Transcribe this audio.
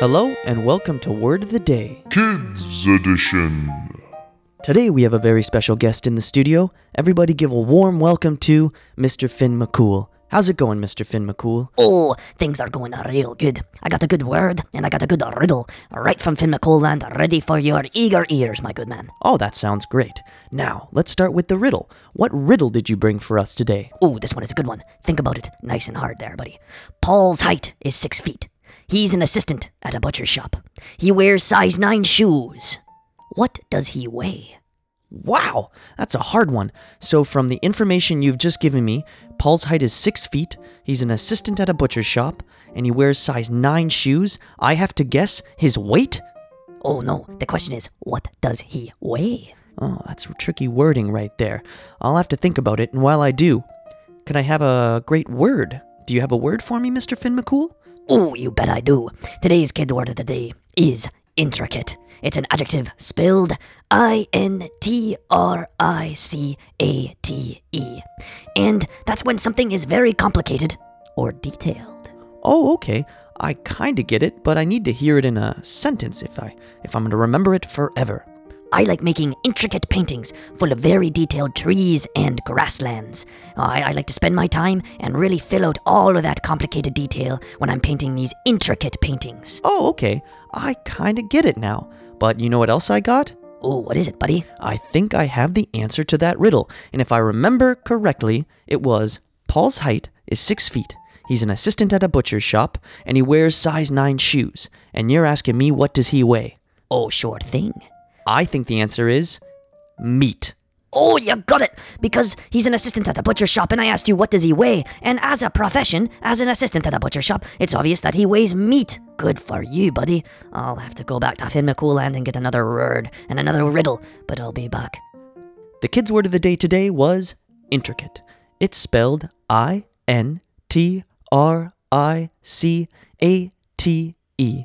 Hello and welcome to Word of the Day. Kids Edition. Today we have a very special guest in the studio. Everybody give a warm welcome to Mr. Finn McCool. How's it going, Mr. Finn McCool? Oh, things are going real good. I got a good word and I got a good riddle right from Finn McCoolland, ready for your eager ears, my good man. Oh, that sounds great. Now, let's start with the riddle. What riddle did you bring for us today? Oh, this one is a good one. Think about it nice and hard there, buddy. Paul's height is six feet. He's an assistant at a butcher's shop. He wears size 9 shoes. What does he weigh? Wow, that's a hard one. So, from the information you've just given me, Paul's height is six feet, he's an assistant at a butcher's shop, and he wears size 9 shoes. I have to guess his weight? Oh no, the question is, what does he weigh? Oh, that's tricky wording right there. I'll have to think about it, and while I do, can I have a great word? Do you have a word for me, Mr. Finn McCool? Oh, you bet I do. Today's kid word of the day is intricate. It's an adjective spelled I N T R I C A T E. And that's when something is very complicated or detailed. Oh, okay. I kind of get it, but I need to hear it in a sentence if I if I'm to remember it forever. I like making intricate paintings full of very detailed trees and grasslands. I, I like to spend my time and really fill out all of that complicated detail when I'm painting these intricate paintings. Oh, okay. I kind of get it now. But you know what else I got? Oh, what is it, buddy? I think I have the answer to that riddle. And if I remember correctly, it was Paul's height is six feet. He's an assistant at a butcher's shop, and he wears size 9 shoes. And you're asking me what does he weigh? Oh, sure thing. I think the answer is meat. Oh, you got it! Because he's an assistant at a butcher shop, and I asked you what does he weigh. And as a profession, as an assistant at a butcher shop, it's obvious that he weighs meat. Good for you, buddy. I'll have to go back to Finn McCoolland and get another word and another riddle, but I'll be back. The kids' word of the day today was intricate. It's spelled I N T R I C A T E.